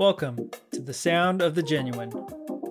Welcome to The Sound of the Genuine,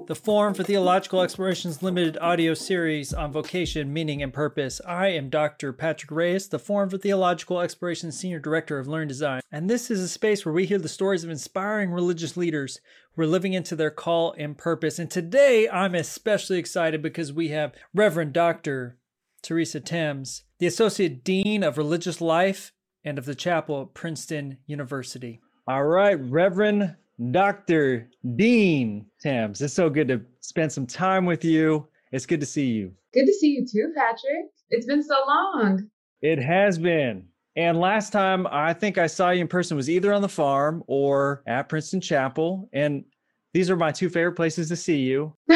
the Forum for Theological Explorations limited audio series on vocation, meaning, and purpose. I am Dr. Patrick Reyes, the Forum for Theological Explorations Senior Director of Learn Design, and this is a space where we hear the stories of inspiring religious leaders who are living into their call and purpose. And today I'm especially excited because we have Reverend Dr. Theresa Thames, the Associate Dean of Religious Life and of the Chapel at Princeton University. All right, Reverend Dr. Dean Thames. It's so good to spend some time with you. It's good to see you. Good to see you too, Patrick. It's been so long. It has been. And last time I think I saw you in person was either on the farm or at Princeton Chapel. And these are my two favorite places to see you.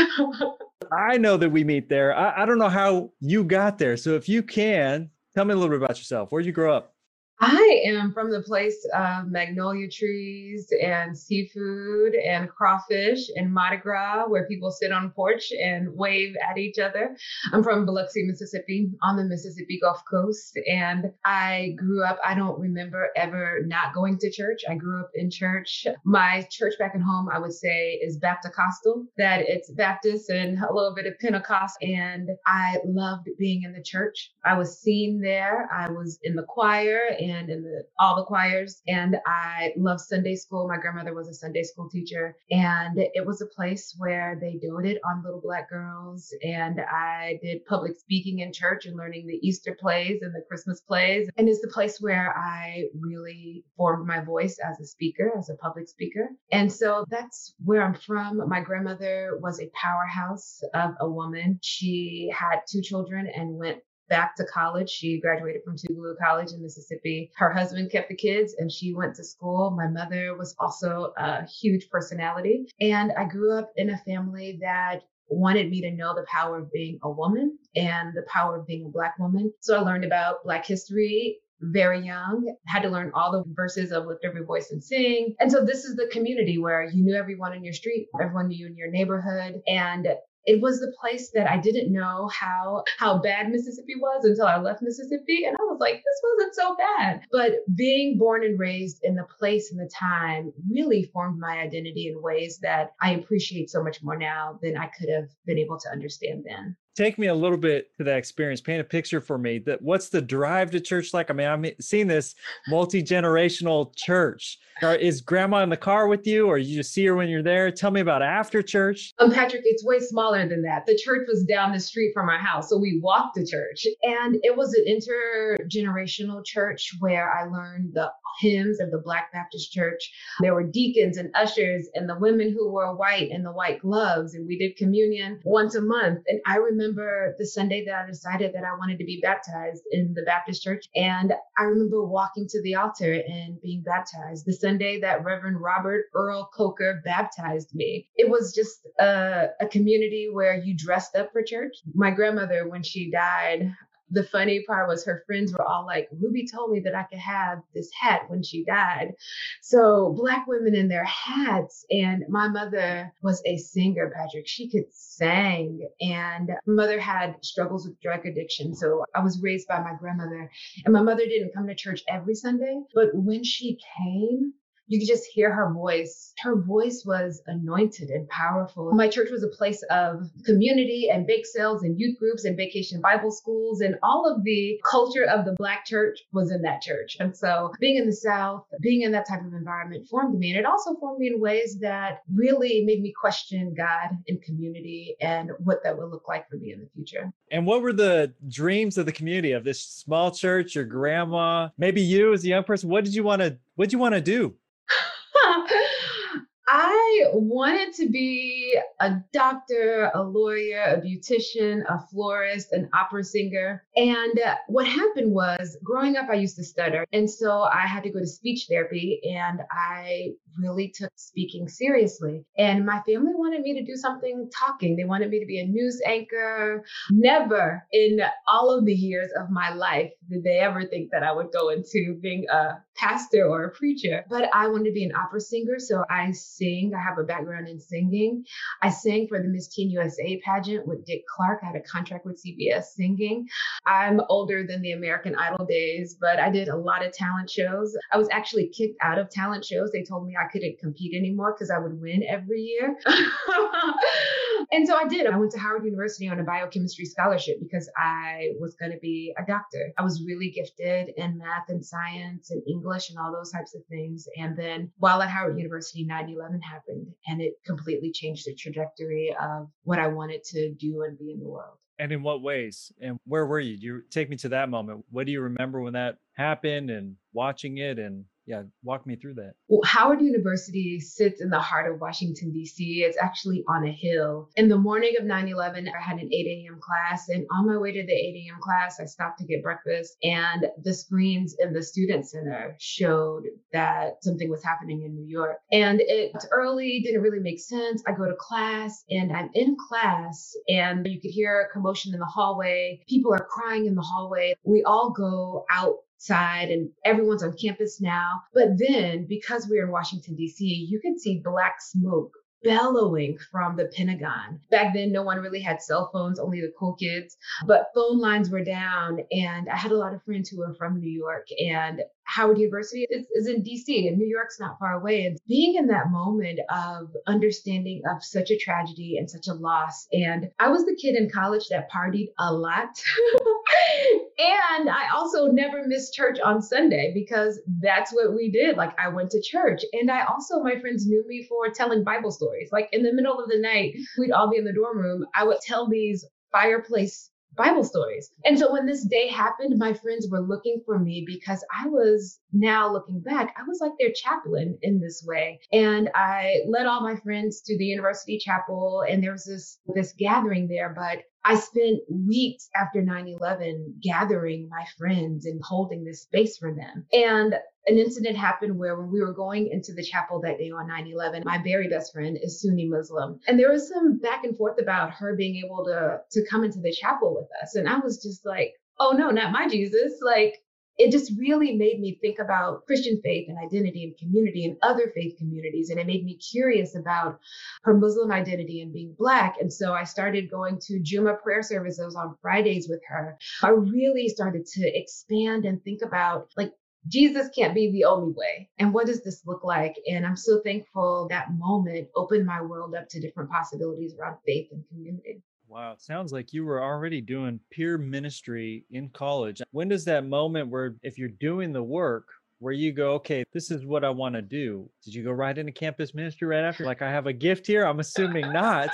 I know that we meet there. I, I don't know how you got there. So if you can, tell me a little bit about yourself. Where'd you grow up? I am from the place of magnolia trees and seafood and crawfish and Mardi Gras, where people sit on porch and wave at each other. I'm from Biloxi, Mississippi, on the Mississippi Gulf Coast. And I grew up, I don't remember ever not going to church. I grew up in church. My church back at home, I would say, is Baptist-costal, that it's Baptist and a little bit of Pentecost. And I loved being in the church. I was seen there, I was in the choir and in the, all the choirs. And I love Sunday school. My grandmother was a Sunday school teacher, and it was a place where they doted on little black girls. And I did public speaking in church and learning the Easter plays and the Christmas plays. And it's the place where I really formed my voice as a speaker, as a public speaker. And so that's where I'm from. My grandmother was a powerhouse of a woman. She had two children and went back to college. She graduated from Tougaloo College in Mississippi. Her husband kept the kids and she went to school. My mother was also a huge personality. And I grew up in a family that wanted me to know the power of being a woman and the power of being a Black woman. So I learned about Black history very young, had to learn all the verses of Lift Every Voice and Sing. And so this is the community where you knew everyone in your street, everyone knew you in your neighborhood. And it was the place that I didn't know how how bad Mississippi was until I left Mississippi and I was like this wasn't so bad. But being born and raised in the place and the time really formed my identity in ways that I appreciate so much more now than I could have been able to understand then take me a little bit to that experience paint a picture for me that what's the drive to church like? I mean i'm seeing this multi-generational church. Is grandma in the car with you or you just see her when you're there? Tell me about after church. Um patrick it's way smaller than that. The church was down the street from our house so we walked to church. And it was an intergenerational church where i learned the hymns of the black baptist church. There were deacons and ushers and the women who were white and the white gloves and we did communion once a month. And i remember remember the Sunday that I decided that I wanted to be baptized in the Baptist church. And I remember walking to the altar and being baptized. The Sunday that Reverend Robert Earl Coker baptized me. It was just a, a community where you dressed up for church. My grandmother, when she died, the funny part was her friends were all like, Ruby told me that I could have this hat when she died. So black women in their hats. And my mother was a singer, Patrick. She could sing. And mother had struggles with drug addiction. So I was raised by my grandmother. And my mother didn't come to church every Sunday. But when she came, you could just hear her voice. Her voice was anointed and powerful. My church was a place of community and bake sales and youth groups and vacation Bible schools and all of the culture of the Black church was in that church. And so being in the South, being in that type of environment formed me. And it also formed me in ways that really made me question God and community and what that would look like for me in the future. And what were the dreams of the community of this small church, your grandma, maybe you as a young person? What did you want to what did you want to do? I wanted to be a doctor, a lawyer, a beautician, a florist, an opera singer. And uh, what happened was growing up, I used to stutter. And so I had to go to speech therapy and I really took speaking seriously. And my family wanted me to do something talking. They wanted me to be a news anchor. Never in all of the years of my life did they ever think that I would go into being a pastor or a preacher. But I wanted to be an opera singer, so I sing. I have a background in singing. I sang for the Miss Teen USA pageant with Dick Clark. I had a contract with CBS singing. I'm older than the American Idol days, but I did a lot of talent shows. I was actually kicked out of talent shows. They told me I couldn't compete anymore because I would win every year. and so I did. I went to Howard University on a biochemistry scholarship because I was going to be a doctor. I was really gifted in math and science and English and all those types of things. And then while at Howard University, 9 11 happened and it completely changed the trajectory of what I wanted to do and be in the world. And in what ways? And where were you? Do you take me to that moment? What do you remember when that happened and watching it and yeah, walk me through that. Well, Howard University sits in the heart of Washington, D.C. It's actually on a hill. In the morning of 9 11, I had an 8 a.m. class. And on my way to the 8 a.m. class, I stopped to get breakfast. And the screens in the Student Center showed that something was happening in New York. And it's early, didn't really make sense. I go to class and I'm in class, and you could hear commotion in the hallway. People are crying in the hallway. We all go out and everyone's on campus now. But then because we're in Washington, D.C., you could see black smoke bellowing from the Pentagon. Back then, no one really had cell phones, only the cool kids, but phone lines were down. And I had a lot of friends who were from New York, and Howard University is, is in DC, and New York's not far away. And being in that moment of understanding of such a tragedy and such a loss. And I was the kid in college that partied a lot. and I also never missed church on Sunday because that's what we did. Like I went to church. And I also, my friends knew me for telling Bible stories. Like in the middle of the night, we'd all be in the dorm room. I would tell these fireplace Bible stories. And so when this day happened, my friends were looking for me because I was now looking back, I was like their chaplain in this way. And I led all my friends to the university chapel and there was this this gathering there, but I spent weeks after 9 11 gathering my friends and holding this space for them. And an incident happened where when we were going into the chapel that day on 9-11 my very best friend is sunni muslim. And there was some back and forth about her being able to to come into the chapel with us. And i was just like oh no not my jesus. Like it just really made me think about Christian faith and identity and community and other faith communities. And it made me curious about her Muslim identity and being Black. And so I started going to Juma prayer services on Fridays with her. I really started to expand and think about like, Jesus can't be the only way. And what does this look like? And I'm so thankful that moment opened my world up to different possibilities around faith and community. Wow, it sounds like you were already doing peer ministry in college. When does that moment where if you're doing the work, where you go, okay, this is what I want to do. Did you go right into campus ministry right after? Like, I have a gift here? I'm assuming not.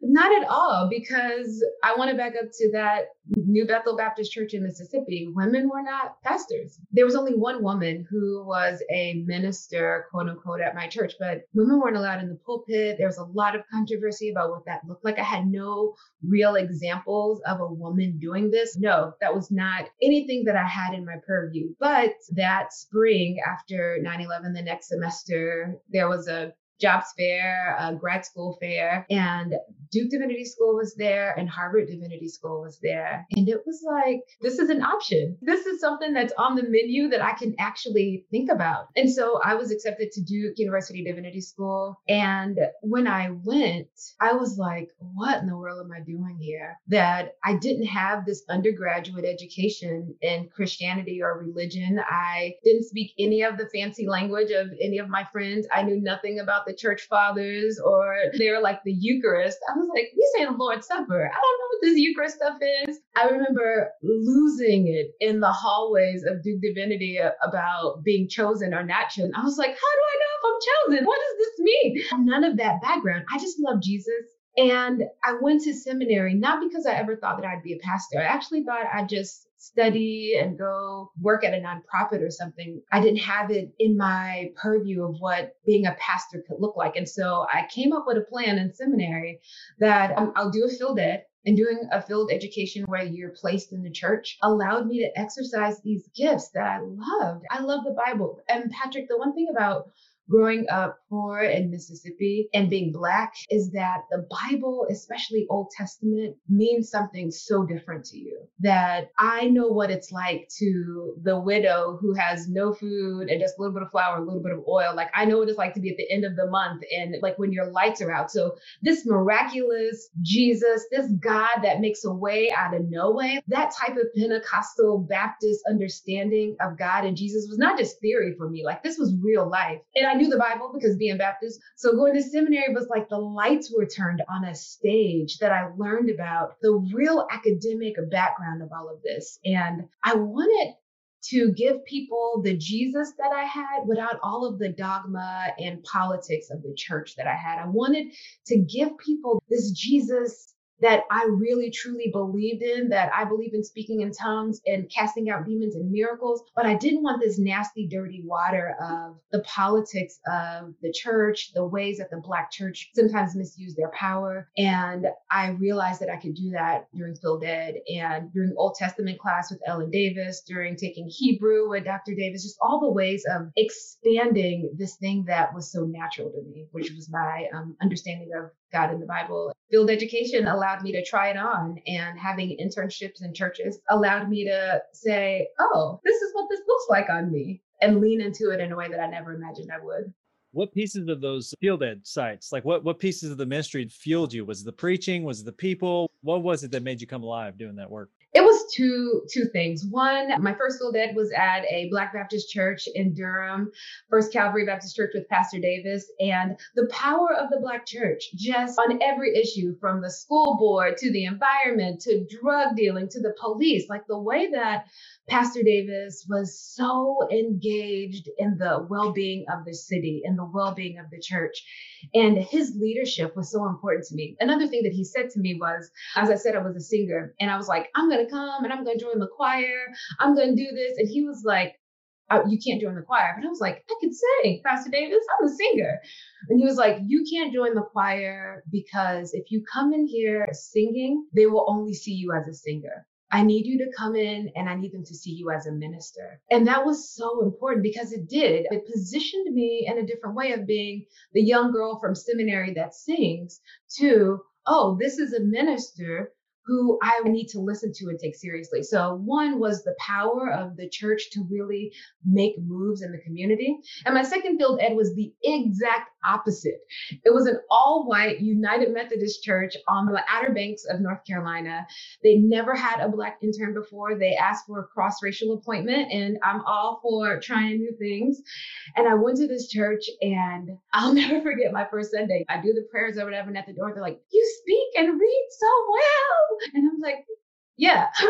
Not at all, because I want to back up to that New Bethel Baptist Church in Mississippi. Women were not pastors. There was only one woman who was a minister, quote unquote, at my church, but women weren't allowed in the pulpit. There was a lot of controversy about what that looked like. I had no real examples of a woman doing this. No, that was not anything that I had in my purview. But that spring after 9 11, the next semester, there was a jobs fair, grad school fair, and Duke Divinity School was there and Harvard Divinity School was there. And it was like, this is an option. This is something that's on the menu that I can actually think about. And so I was accepted to Duke University Divinity School. And when I went, I was like, what in the world am I doing here? That I didn't have this undergraduate education in Christianity or religion. I didn't speak any of the fancy language of any of my friends. I knew nothing about the church fathers or they're like the Eucharist. I was like, we say the Lord's Supper. I don't know what this Eucharist stuff is. I remember losing it in the hallways of Duke Divinity about being chosen or not chosen. I was like, how do I know if I'm chosen? What does this mean? None of that background. I just love Jesus. And I went to seminary, not because I ever thought that I'd be a pastor. I actually thought I'd just study and go work at a nonprofit or something. I didn't have it in my purview of what being a pastor could look like. And so I came up with a plan in seminary that um, I'll do a field ed and doing a field education where you're placed in the church allowed me to exercise these gifts that I loved. I love the Bible. And Patrick, the one thing about growing up poor in Mississippi and being Black is that the Bible, especially Old Testament, means something so different to you. That I know what it's like to the widow who has no food and just a little bit of flour, a little bit of oil. Like I know what it's like to be at the end of the month and like when your lights are out. So this miraculous Jesus, this God that makes a way out of no way, that type of Pentecostal Baptist understanding of God and Jesus was not just theory for me. Like this was real life. And I knew the Bible because being Baptist. So going to seminary was like the lights were turned on a stage that I learned about the real academic background of all of this. And I wanted to give people the Jesus that I had without all of the dogma and politics of the church that I had. I wanted to give people this Jesus that I really truly believed in, that I believe in speaking in tongues and casting out demons and miracles. But I didn't want this nasty, dirty water of the politics of the church, the ways that the Black church sometimes misuse their power. And I realized that I could do that during field ed and during Old Testament class with Ellen Davis, during taking Hebrew with Dr. Davis, just all the ways of expanding this thing that was so natural to me, which was my um, understanding of God in the Bible. Field education allowed me to try it on, and having internships in churches allowed me to say, oh, this is what this looks like on me, and lean into it in a way that I never imagined I would. What pieces of those field ed sites, like what, what pieces of the ministry fueled you? Was the preaching? Was the people? What was it that made you come alive doing that work? It was two two things. One, my first field ed was at a Black Baptist church in Durham, First Calvary Baptist Church with Pastor Davis, and the power of the Black church, just on every issue, from the school board to the environment to drug dealing to the police, like the way that Pastor Davis was so engaged in the well-being of the city and the well-being of the church. And his leadership was so important to me. Another thing that he said to me was, as I said, I was a singer, and I was like, I'm come and I'm gonna join the choir. I'm gonna do this. And he was like, oh, you can't join the choir. But I was like, I can sing, Pastor Davis. I'm a singer. And he was like, You can't join the choir because if you come in here singing, they will only see you as a singer. I need you to come in and I need them to see you as a minister. And that was so important because it did. It positioned me in a different way of being the young girl from seminary that sings to, oh, this is a minister who I need to listen to and take seriously. So one was the power of the church to really make moves in the community. And my second field ed was the exact opposite. It was an all white United Methodist church on the Outer Banks of North Carolina. They never had a black intern before. They asked for a cross racial appointment and I'm all for trying new things. And I went to this church and I'll never forget my first Sunday. I do the prayers or whatever and at the door they're like, you speak and read so well. And I was like, yeah,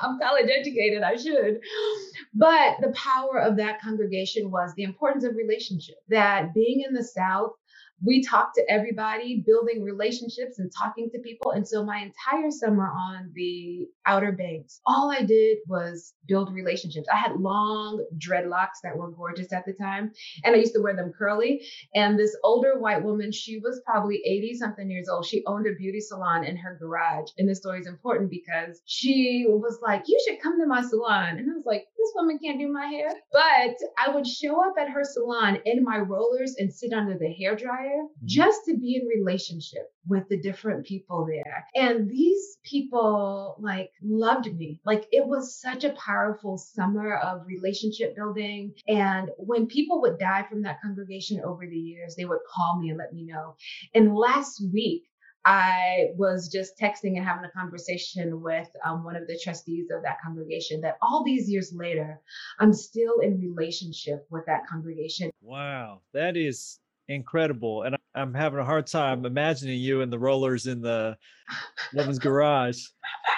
I'm college educated. I should. But the power of that congregation was the importance of relationship, that being in the South, we talked to everybody, building relationships and talking to people. And so my entire summer on the Outer Banks, all I did was build relationships. I had long dreadlocks that were gorgeous at the time, and I used to wear them curly. And this older white woman, she was probably 80 something years old. She owned a beauty salon in her garage. And this story is important because she was like, You should come to my salon. And I was like, This woman can't do my hair. But I would show up at her salon in my rollers and sit under the hair dryer Mm-hmm. just to be in relationship with the different people there. And these people like loved me. Like it was such a powerful summer of relationship building. And when people would die from that congregation over the years, they would call me and let me know. And last week, I was just texting and having a conversation with um, one of the trustees of that congregation that all these years later, I'm still in relationship with that congregation. Wow, that is incredible. And I'm having a hard time imagining you and the rollers in the woman's garage,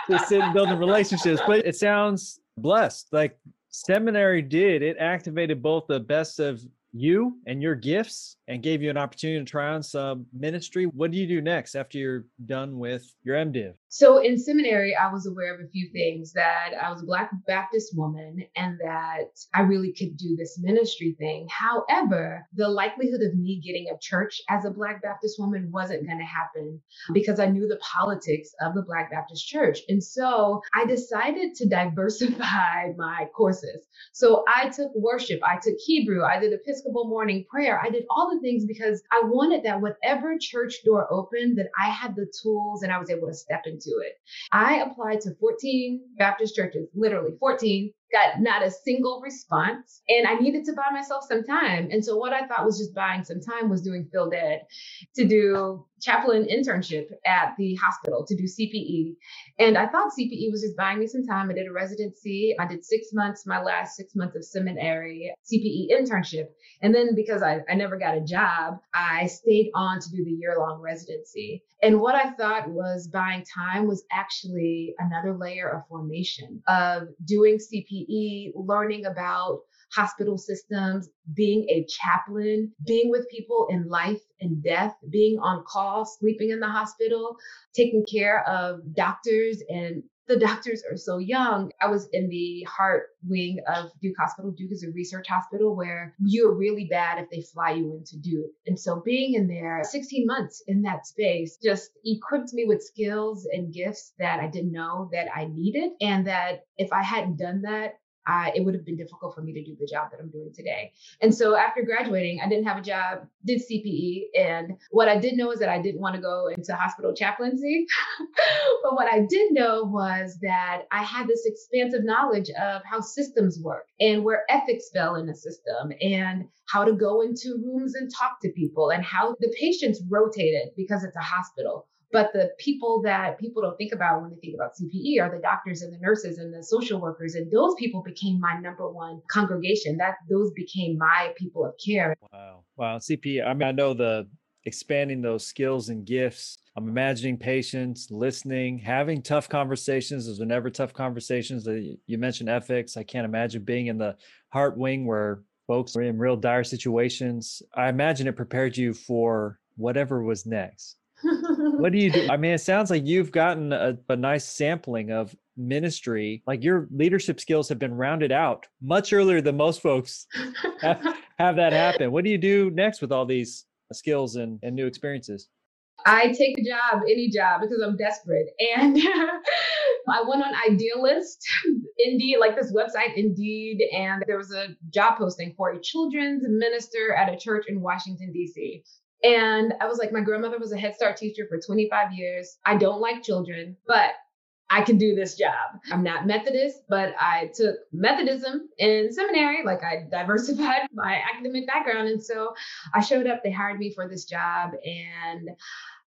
just sitting building relationships. But it sounds blessed. Like seminary did, it activated both the best of you and your gifts and gave you an opportunity to try on some ministry. What do you do next after you're done with your MDiv? So in seminary, I was aware of a few things that I was a Black Baptist woman and that I really could do this ministry thing. However, the likelihood of me getting a church as a Black Baptist woman wasn't going to happen because I knew the politics of the Black Baptist church. And so I decided to diversify my courses. So I took worship, I took Hebrew, I did Episcopal morning prayer, I did all the things because I wanted that whatever church door opened, that I had the tools and I was able to step into into it. I applied to 14 Baptist churches, literally 14, got not a single response and I needed to buy myself some time. And so what I thought was just buying some time was doing field ed to do chaplain internship at the hospital to do CPE. And I thought CPE was just buying me some time. I did a residency. I did six months, my last six months of seminary CPE internship. And then because I, I never got a job, I stayed on to do the year long residency. And what I thought was buying time was actually another layer of formation of doing CPE, learning about hospital systems, being a chaplain, being with people in life and death, being on call, sleeping in the hospital, taking care of doctors and the doctors are so young. I was in the heart wing of Duke Hospital. Duke is a research hospital where you're really bad if they fly you into Duke. And so being in there 16 months in that space just equipped me with skills and gifts that I didn't know that I needed. And that if I hadn't done that, It would have been difficult for me to do the job that I'm doing today. And so after graduating, I didn't have a job, did CPE. And what I did know is that I didn't want to go into hospital chaplaincy. but what I did know was that I had this expansive knowledge of how systems work and where ethics fell in a system and how to go into rooms and talk to people and how the patients rotated because it's a hospital but the people that people don't think about when they think about CPE are the doctors and the nurses and the social workers. And those people became my number one congregation. That those became my people of care. Wow. Wow. CPE. I mean, I know the expanding those skills and gifts. I'm imagining patience, listening, having tough conversations. Those are never tough conversations. Uh, you mentioned ethics. I can't imagine being in the heart wing where folks are in real dire situations. I imagine it prepared you for whatever was next what do you do? I mean, it sounds like you've gotten a, a, nice sampling of ministry. Like your leadership skills have been rounded out much earlier than most folks have, have that happen. What do you do next with all these skills and, and new experiences? I take a job, any job, because I'm desperate. And I went on Idealist, Indeed, like this website, Indeed, and there was a job posting for a children's minister at a church in Washington, D.C. And I was like, my grandmother was a Head Start teacher for 25 years. I don't like children, but I can do this job. I'm not Methodist, but I took Methodism in seminary. Like I diversified my academic background. And so I showed up, they hired me for this job. And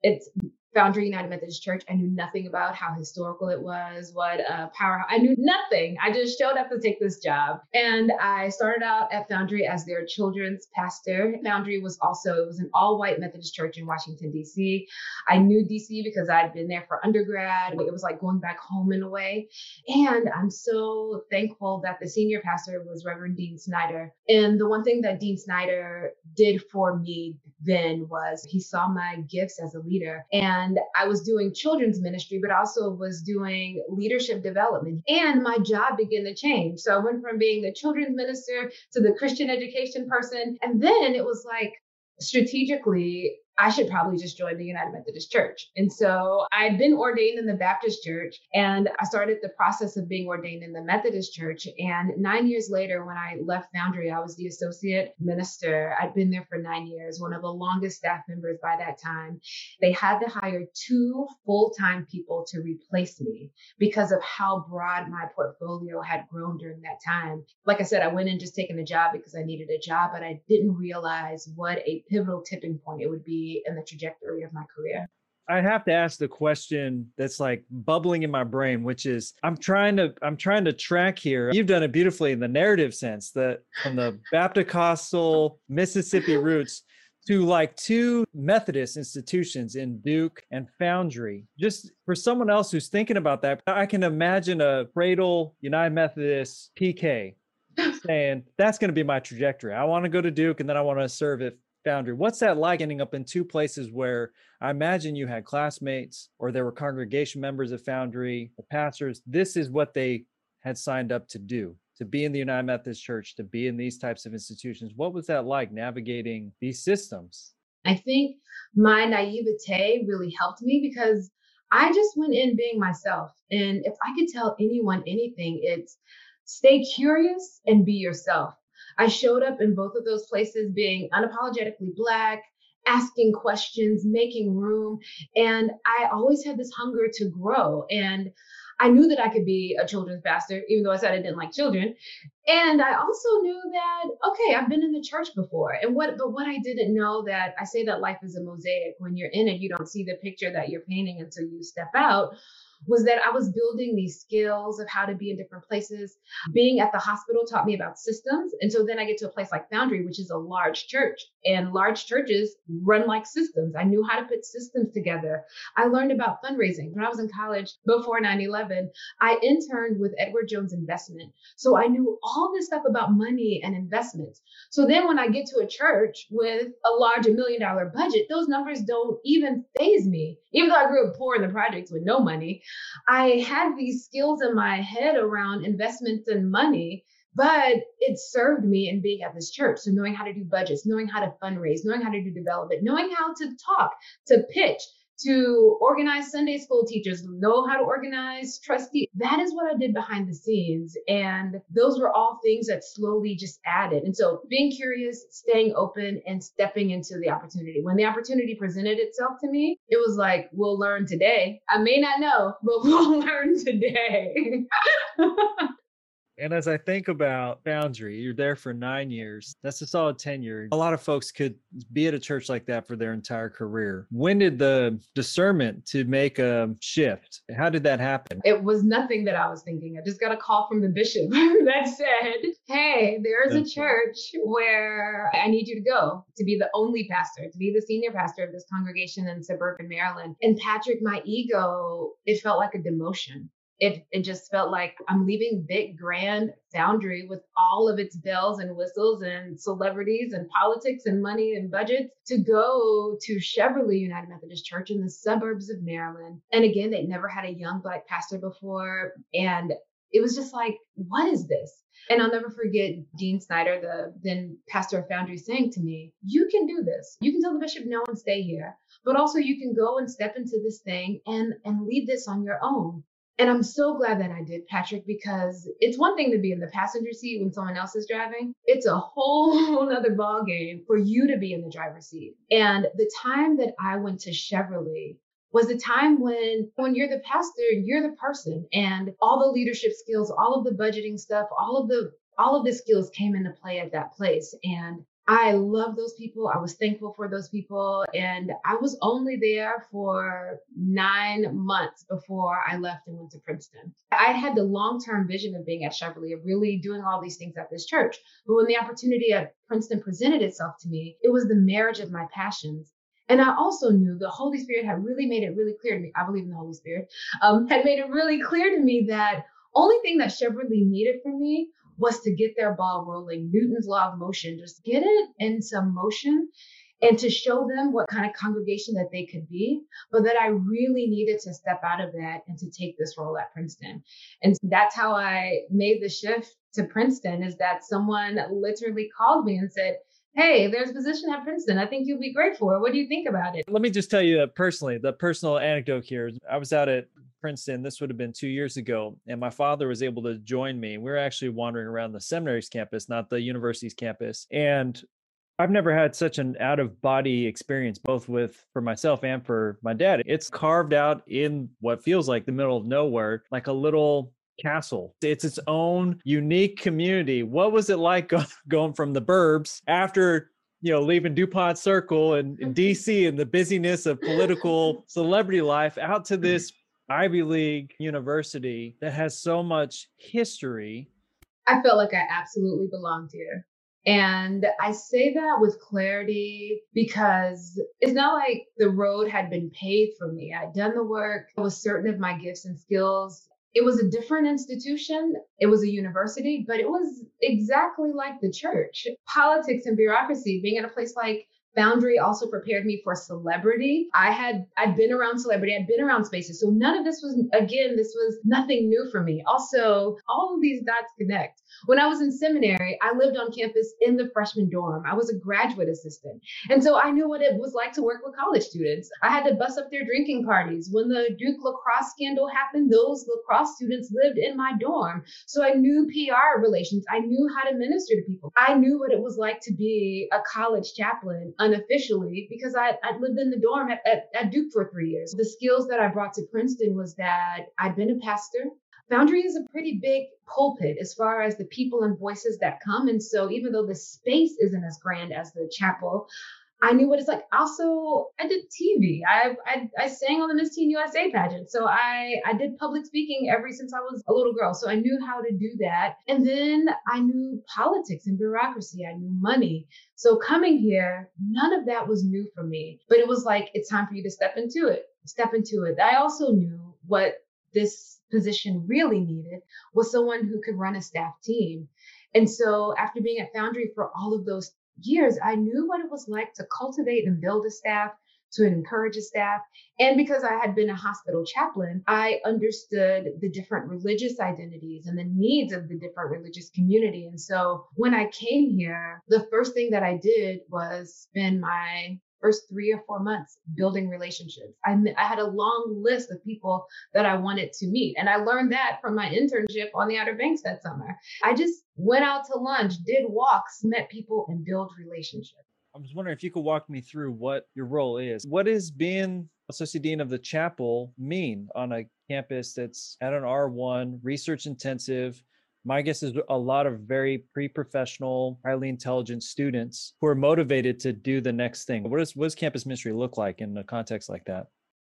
it's Foundry United Methodist Church. I knew nothing about how historical it was, what uh, power. I knew nothing. I just showed up to take this job, and I started out at Foundry as their children's pastor. Foundry was also it was an all-white Methodist church in Washington D.C. I knew D.C. because I'd been there for undergrad. It was like going back home in a way, and I'm so thankful that the senior pastor was Reverend Dean Snyder. And the one thing that Dean Snyder did for me then was he saw my gifts as a leader and I was doing children's ministry, but also was doing leadership development. And my job began to change. So I went from being the children's minister to the Christian education person. And then it was like, strategically, I should probably just join the United Methodist Church. And so I'd been ordained in the Baptist Church and I started the process of being ordained in the Methodist Church. And nine years later, when I left Foundry, I was the associate minister. I'd been there for nine years, one of the longest staff members by that time. They had to hire two full time people to replace me because of how broad my portfolio had grown during that time. Like I said, I went in just taking a job because I needed a job, but I didn't realize what a pivotal tipping point it would be in the trajectory of my career. I have to ask the question that's like bubbling in my brain, which is I'm trying to I'm trying to track here. You've done it beautifully in the narrative sense that from the Baptist Mississippi roots to like two Methodist institutions in Duke and Foundry. Just for someone else who's thinking about that, I can imagine a cradle United Methodist PK saying that's going to be my trajectory. I want to go to Duke and then I want to serve at Foundry. What's that like ending up in two places where I imagine you had classmates or there were congregation members of Foundry, the pastors. This is what they had signed up to do to be in the United Methodist Church, to be in these types of institutions. What was that like navigating these systems? I think my naivete really helped me because I just went in being myself. And if I could tell anyone anything, it's stay curious and be yourself. I showed up in both of those places being unapologetically Black, asking questions, making room. And I always had this hunger to grow. And I knew that I could be a children's pastor, even though I said I didn't like children. And I also knew that, okay, I've been in the church before. And what, but what I didn't know that I say that life is a mosaic. When you're in it, you don't see the picture that you're painting until you step out was that I was building these skills of how to be in different places. Being at the hospital taught me about systems. And so then I get to a place like Foundry, which is a large church, and large churches run like systems. I knew how to put systems together. I learned about fundraising. When I was in college before 9 11, I interned with Edward Jones Investment. So I knew all this stuff about money and investments. So then when I get to a church with a large, million dollar budget, those numbers don't even phase me. Even though I grew up poor in the projects with no money, I had these skills in my head around investments and money, but it served me in being at this church. So knowing how to do budgets, knowing how to fundraise, knowing how to do development, knowing how to talk, to pitch, to organize Sunday school teachers, know how to organize trustee. That is what I did behind the scenes. And those were all things that slowly just added. And so being curious, staying open, and stepping into the opportunity. When the opportunity presented itself to me, it was like, we'll learn today. I may not know, but we'll learn today. And as I think about Foundry, you're there for nine years. That's a solid tenure. A lot of folks could be at a church like that for their entire career. When did the discernment to make a shift? How did that happen? It was nothing that I was thinking. I just got a call from the bishop that said, Hey, there's a church where I need you to go to be the only pastor, to be the senior pastor of this congregation in suburban Maryland. And Patrick, my ego, it felt like a demotion it, it just felt like I'm leaving big grand foundry with all of its bells and whistles and celebrities and politics and money and budgets to go to Cheverly United Methodist Church in the suburbs of Maryland. And again, they'd never had a young black pastor before. And it was just like, what is this? And I'll never forget Dean Snyder, the then pastor of Foundry, saying to me, You can do this. You can tell the bishop no and stay here. But also you can go and step into this thing and and lead this on your own. And I'm so glad that I did, Patrick, because it's one thing to be in the passenger seat when someone else is driving. It's a whole other ball game for you to be in the driver's seat. And the time that I went to Cheverly was the time when when you're the pastor, you're the person and all the leadership skills, all of the budgeting stuff, all of the all of the skills came into play at that place. And I love those people. I was thankful for those people. And I was only there for nine months before I left and went to Princeton. I had the long term vision of being at Cheverly, of really doing all these things at this church. But when the opportunity at Princeton presented itself to me, it was the marriage of my passions. And I also knew the Holy Spirit had really made it really clear to me. I believe in the Holy Spirit, um, had made it really clear to me that only thing that Cheverly needed from me was to get their ball rolling. Newton's law of motion, just get it in some motion and to show them what kind of congregation that they could be, but that I really needed to step out of that and to take this role at Princeton. And that's how I made the shift to Princeton is that someone literally called me and said, Hey, there's a position at Princeton. I think you'll be great for. it. What do you think about it? Let me just tell you personally, the personal anecdote here. I was out at Princeton. This would have been two years ago. And my father was able to join me. We were actually wandering around the seminary's campus, not the university's campus. And I've never had such an out of body experience, both with for myself and for my dad. It's carved out in what feels like the middle of nowhere, like a little castle. It's its own unique community. What was it like going from the burbs after you know leaving DuPont Circle and, and mm-hmm. DC and the busyness of political celebrity life out to mm-hmm. this Ivy League university that has so much history. I felt like I absolutely belonged here. And I say that with clarity because it's not like the road had been paved for me. I'd done the work, I was certain of my gifts and skills. It was a different institution. It was a university, but it was exactly like the church. Politics and bureaucracy, being in a place like Foundry also prepared me for celebrity. I had I'd been around celebrity, I'd been around spaces. So none of this was again, this was nothing new for me. Also, all of these dots connect. When I was in seminary, I lived on campus in the freshman dorm. I was a graduate assistant. And so I knew what it was like to work with college students. I had to bus up their drinking parties. When the Duke lacrosse scandal happened, those lacrosse students lived in my dorm. So I knew PR relations. I knew how to minister to people. I knew what it was like to be a college chaplain unofficially because I, I lived in the dorm at, at, at Duke for three years. The skills that I brought to Princeton was that I'd been a pastor. Foundry is a pretty big pulpit as far as the people and voices that come. And so even though the space isn't as grand as the chapel, I knew what it's like. Also, I did TV. I, I, I sang on the Miss Teen USA pageant. So I I did public speaking ever since I was a little girl. So I knew how to do that. And then I knew politics and bureaucracy. I knew money. So coming here, none of that was new for me. But it was like it's time for you to step into it. Step into it. I also knew what this position really needed was someone who could run a staff team. And so after being at Foundry for all of those years, I knew what it was like to cultivate and build a staff, to encourage a staff. And because I had been a hospital chaplain, I understood the different religious identities and the needs of the different religious community. And so when I came here, the first thing that I did was spend my first three or four months building relationships. I, I had a long list of people that I wanted to meet. And I learned that from my internship on the Outer Banks that summer. I just went out to lunch, did walks, met people, and built relationships. I was wondering if you could walk me through what your role is. What is being associate dean of the chapel mean on a campus that's at an R1, research intensive, my guess is a lot of very pre-professional highly intelligent students who are motivated to do the next thing. What does what does campus ministry look like in a context like that?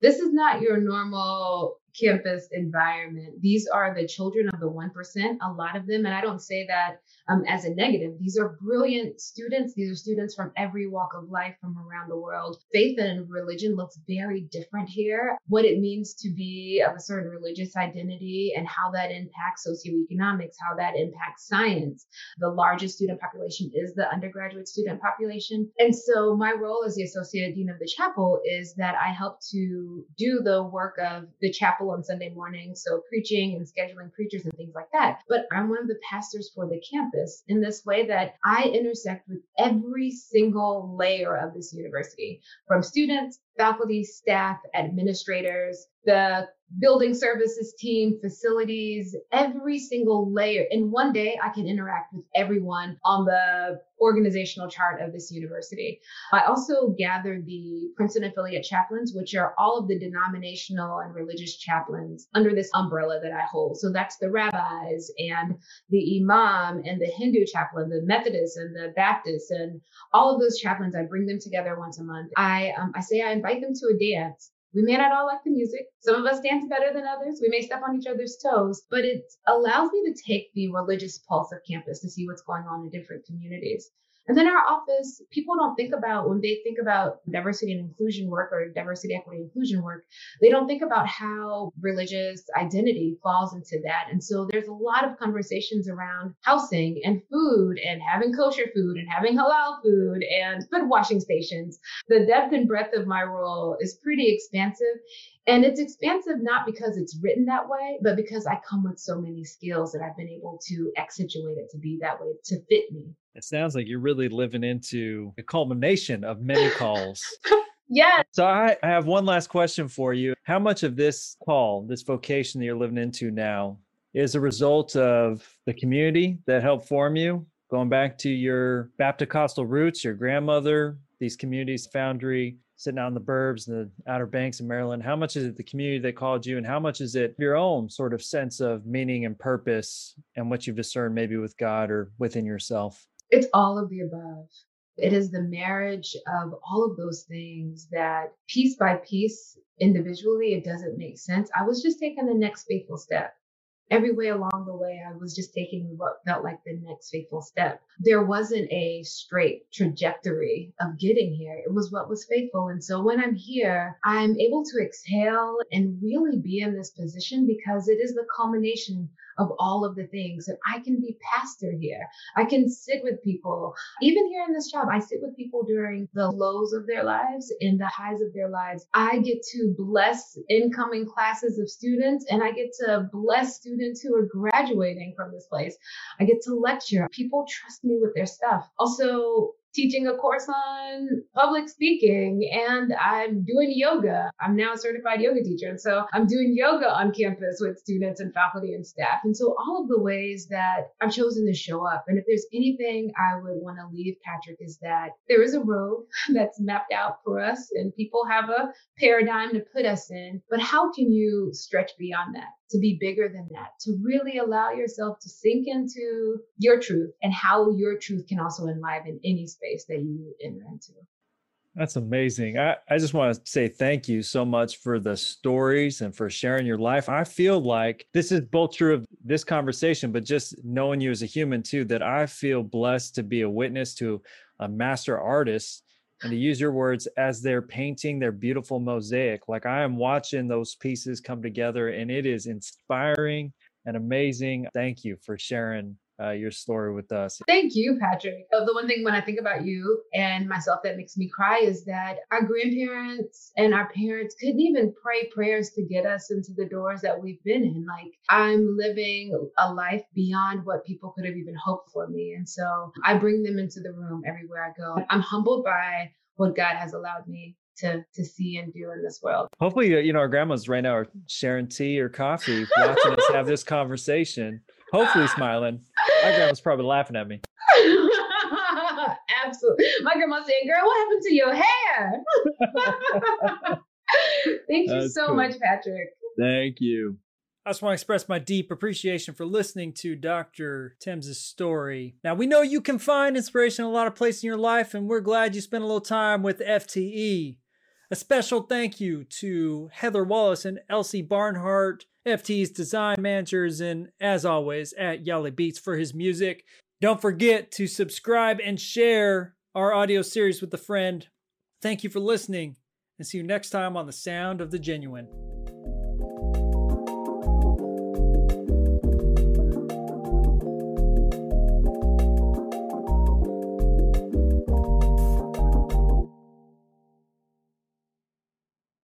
This is not your normal campus environment. These are the children of the 1%, a lot of them. And I don't say that um, as a negative. These are brilliant students. These are students from every walk of life from around the world. Faith and religion looks very different here. What it means to be of a certain religious identity and how that impacts socioeconomics, how that impacts science. The largest student population is the undergraduate student population. And so my role as the associate dean of the chapel is that I help to do the work of the chapel on Sunday mornings. So preaching and scheduling preachers and things like that. But I'm one of the pastors for the campus in this way that I intersect with every single layer of this university from students, faculty, staff, administrators, the building services team, facilities, every single layer. In one day, I can interact with everyone on the organizational chart of this university. I also gather the Princeton affiliate chaplains, which are all of the denominational and religious chaplains under this umbrella that I hold. So that's the rabbis and the imam and the Hindu chaplain, the Methodist and the Baptist, and all of those chaplains. I bring them together once a month. I um, I say I invite them to a dance we may not all like the music. Some of us dance better than others. We may step on each other's toes, but it allows me to take the religious pulse of campus to see what's going on in different communities. And then our office, people don't think about when they think about diversity and inclusion work or diversity, equity, inclusion work, they don't think about how religious identity falls into that. And so there's a lot of conversations around housing and food and having kosher food and having halal food and food washing stations. The depth and breadth of my role is pretty expansive. And it's expansive not because it's written that way, but because I come with so many skills that I've been able to accentuate it to be that way, to fit me. It sounds like you're really living into the culmination of many calls. yes. So I, I have one last question for you. How much of this call, this vocation that you're living into now, is a result of the community that helped form you? Going back to your Baptist roots, your grandmother, these communities, Foundry, sitting out in the burbs and the Outer Banks in Maryland? How much is it the community that called you, and how much is it your own sort of sense of meaning and purpose and what you've discerned maybe with God or within yourself? It's all of the above. It is the marriage of all of those things that piece by piece, individually, it doesn't make sense. I was just taking the next faithful step every way along the way, I was just taking what felt like the next faithful step. There wasn't a straight trajectory of getting here. It was what was faithful. And so when I'm here, I'm able to exhale and really be in this position because it is the culmination of all of the things. And I can be pastor here. I can sit with people. Even here in this job, I sit with people during the lows of their lives and the highs of their lives. I get to bless incoming classes of students and I get to bless students who are graduating from this place. I get to lecture. People trust me with their stuff. Also, teaching a course on public speaking and I'm doing yoga. I'm now a certified yoga teacher. And so I'm doing yoga on campus with students and faculty and staff. And so all of the ways that I've chosen to show up. And if there's anything I would want to leave, Patrick, is that there is a road that's mapped out for us and people have a paradigm to put us in. But how can you stretch beyond that? to be bigger than that, to really allow yourself to sink into your truth and how your truth can also enliven any space that you enter into. That's amazing. I, I just want to say thank you so much for the stories and for sharing your life. I feel like this is both true of this conversation, but just knowing you as a human too, that I feel blessed to be a witness to a master artist and to use your words as they're painting their beautiful mosaic like i am watching those pieces come together and it is inspiring and amazing thank you for sharing uh, your story with us. Thank you, Patrick. The one thing when I think about you and myself that makes me cry is that our grandparents and our parents couldn't even pray prayers to get us into the doors that we've been in. Like, I'm living a life beyond what people could have even hoped for me. And so I bring them into the room everywhere I go. I'm humbled by what God has allowed me to to see and do in this world. Hopefully, uh, you know, our grandmas right now are sharing tea or coffee, watching us have this conversation. Hopefully, smiling. My grandma's probably laughing at me. Absolutely. My grandma saying, "Girl, what happened to your hair?" Thank you That's so cool. much, Patrick. Thank you. I just want to express my deep appreciation for listening to Dr. Thames' story. Now, we know you can find inspiration in a lot of places in your life, and we're glad you spent a little time with FTE. A special thank you to Heather Wallace and Elsie Barnhart, FT's design managers, and as always, at Yali Beats for his music. Don't forget to subscribe and share our audio series with a friend. Thank you for listening, and see you next time on The Sound of the Genuine.